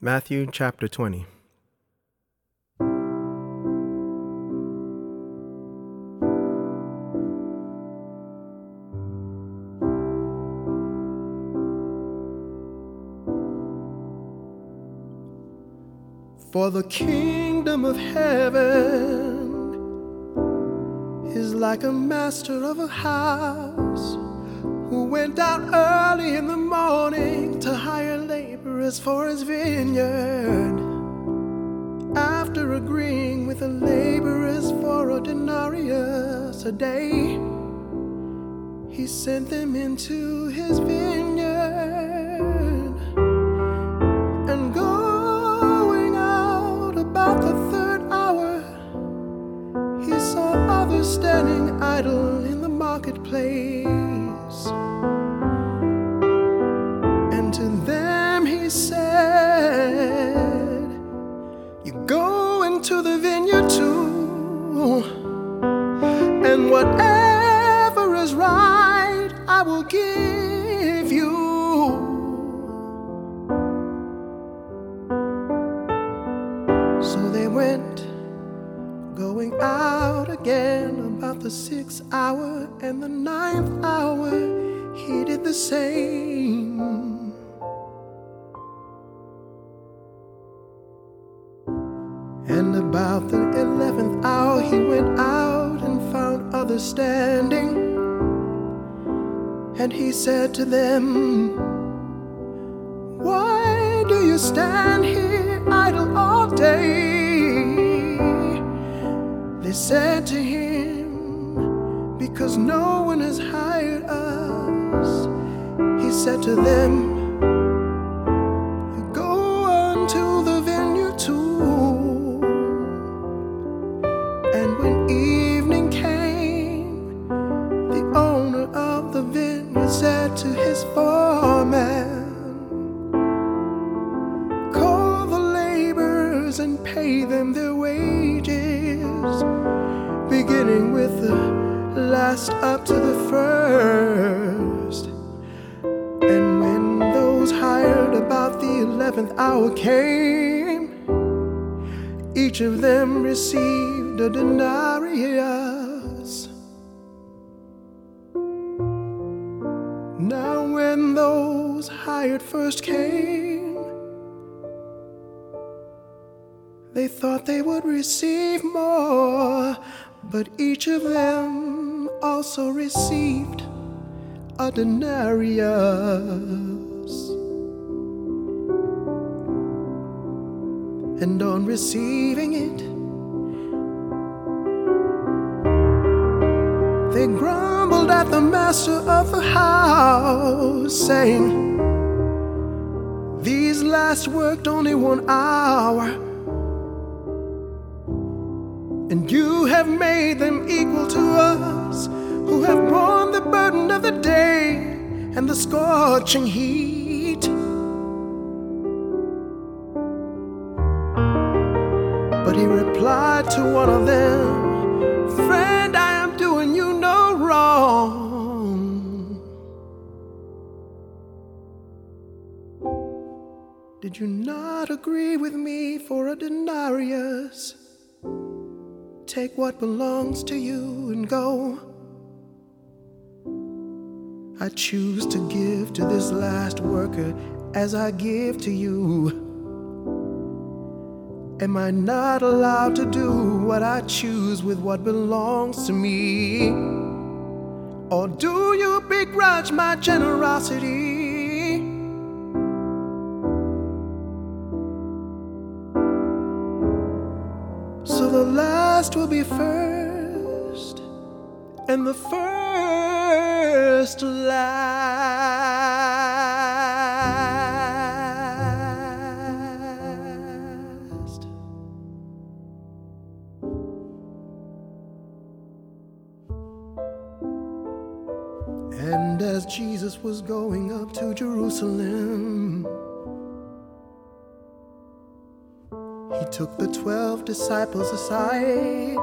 Matthew chapter 20. For the kingdom of heaven is like a master of a house who went out early in the morning to hire laborers for his vineyard. After agreeing with the laborers for a denarius a day, he sent them into his vineyard. And going out about the third hour, he saw others standing idle in the marketplace. Whatever is right, I will give you. So they went, going out again about the sixth hour and the ninth hour. He did the same. And about the eleventh hour, he went out others standing. And he said to them, Why do you stand here idle all day? They said to him, Because no one has hired us. He said to them, last up to the first. And when those hired about the eleventh hour came, each of them received a denarius. Now, when those hired first came, they thought they would receive more, but each of them also received a denarius. And on receiving it, they grumbled at the master of the house, saying, These last worked only one hour, and you have made them equal to us, who have borne the burden of the day and the scorching heat. But he replied to one of them, Friend, I am doing you no wrong. Did you not agree with me for a denarius? Take what belongs to you and go. I choose to give to this last worker as I give to you. Am I not allowed to do what I choose with what belongs to me? Or do you begrudge my generosity? Last will be first, and the first last. And as Jesus was going up to Jerusalem, he took the twelve disciples aside.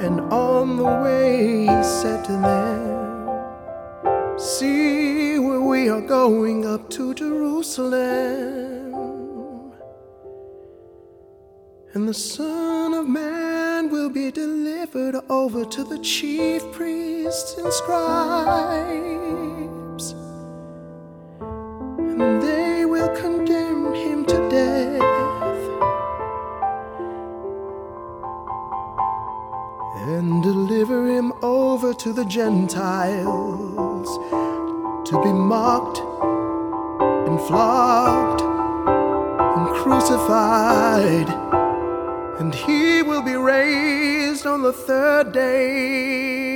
And on the way he said to them, See where we are going up to Jerusalem. And the Son of Man will be delivered over to the chief priests and scribes. To the Gentiles to be mocked and flogged and crucified and he will be raised on the third day.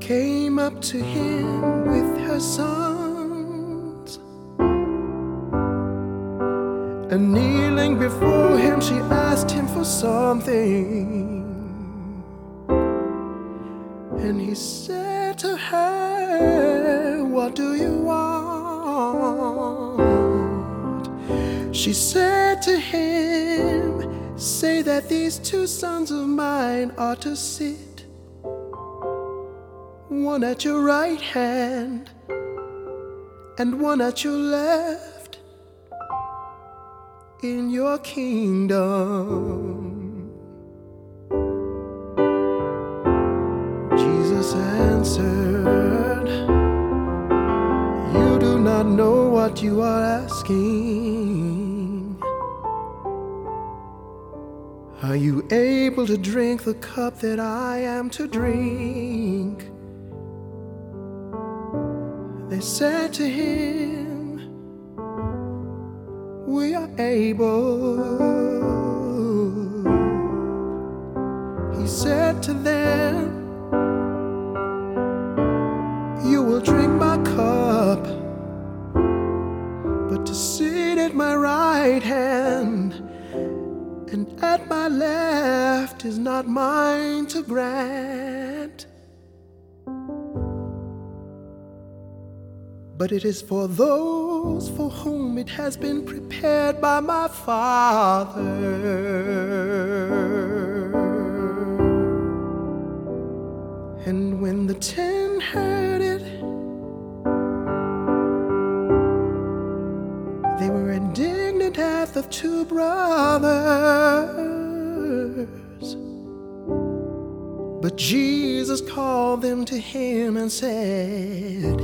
Came up to him with her sons. And kneeling before him, she asked him for something. And he said to her, What do you want? She said to him, Say that these two sons of mine are to sit one at your right hand and one at your left in your kingdom. Jesus answered, You do not know what you are asking. Are you able to drink the cup that I am to drink? They said to him, We are able. He said to them, You will drink my cup, but to sit at my right hand and at my left is not mine to grant. but it is for those for whom it has been prepared by my Father. And when the ten heard it, the two brothers. But Jesus called them to him and said,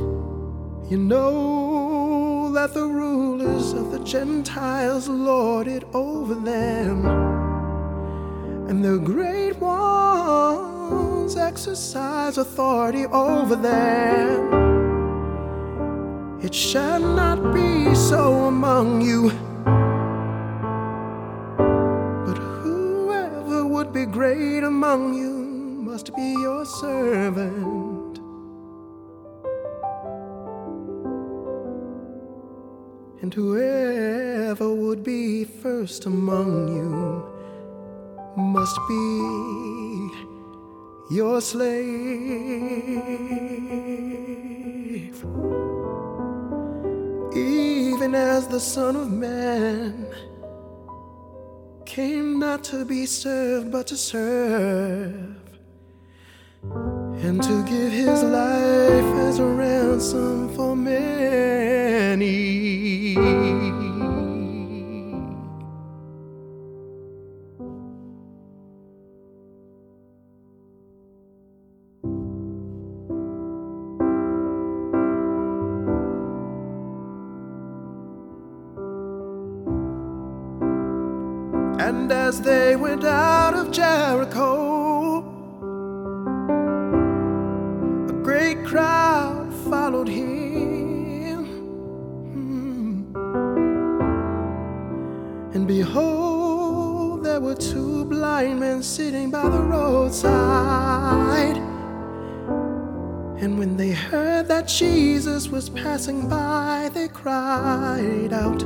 you know that the rulers of the Gentiles lord it over them, and the great ones exercise authority over them. It shall not be so among you. Among you must be your servant. and whoever would be first among you must be your slave. Even as the Son of Man came not to be served, but to serve, and to give his life as a ransom for many. sitting by the roadside. And when they heard that Jesus was passing by, they cried out,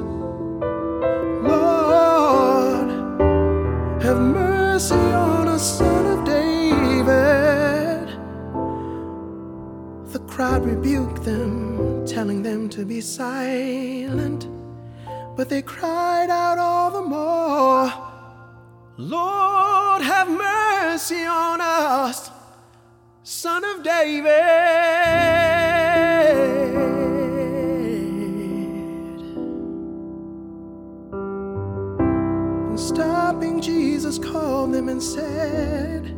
Lord, have mercy on us, son of David. The crowd rebuked them, telling them to be silent. But they cried out all the more, Lord have mercy on us, Son of David. And stopping, Jesus called them and said,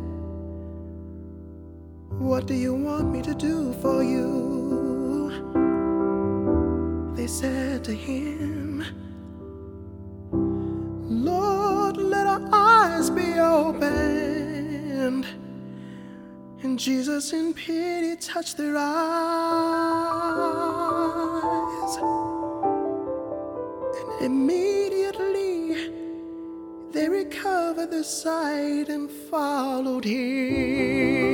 What do you want me to do for you? They said to him, Jesus, in pity, touched their eyes. And immediately they recovered their sight and followed him.